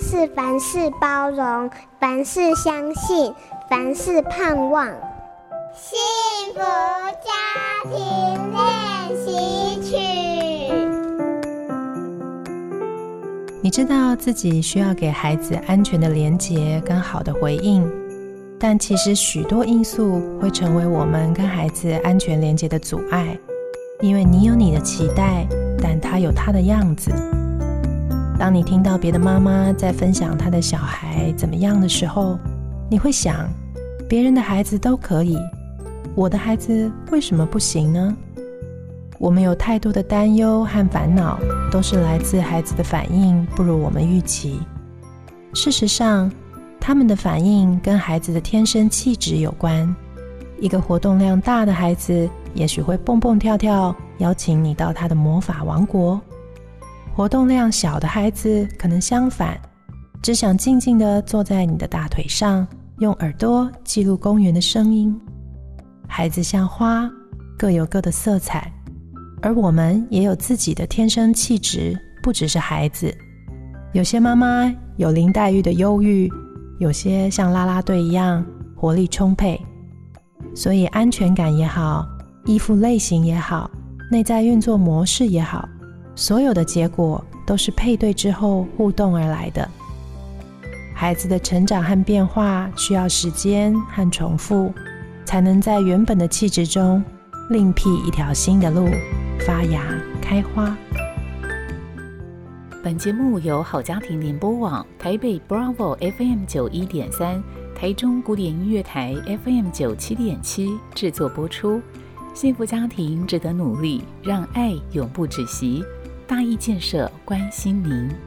是凡事包容，凡事相信，凡事盼望。幸福家庭练习曲。你知道自己需要给孩子安全的连结跟好的回应，但其实许多因素会成为我们跟孩子安全连结的阻碍，因为你有你的期待，但他有他的样子。当你听到别的妈妈在分享她的小孩怎么样的时候，你会想，别人的孩子都可以，我的孩子为什么不行呢？我们有太多的担忧和烦恼，都是来自孩子的反应不如我们预期。事实上，他们的反应跟孩子的天生气质有关。一个活动量大的孩子，也许会蹦蹦跳跳，邀请你到他的魔法王国。活动量小的孩子可能相反，只想静静地坐在你的大腿上，用耳朵记录公园的声音。孩子像花，各有各的色彩，而我们也有自己的天生气质，不只是孩子。有些妈妈有林黛玉的忧郁，有些像啦啦队一样活力充沛。所以安全感也好，依附类型也好，内在运作模式也好。所有的结果都是配对之后互动而来的。孩子的成长和变化需要时间和重复，才能在原本的气质中另辟一条新的路，发芽开花。本节目由好家庭联播网、台北 Bravo FM 九一点三、台中古典音乐台 FM 九七点七制作播出。幸福家庭值得努力，让爱永不止息。大义建设关心您。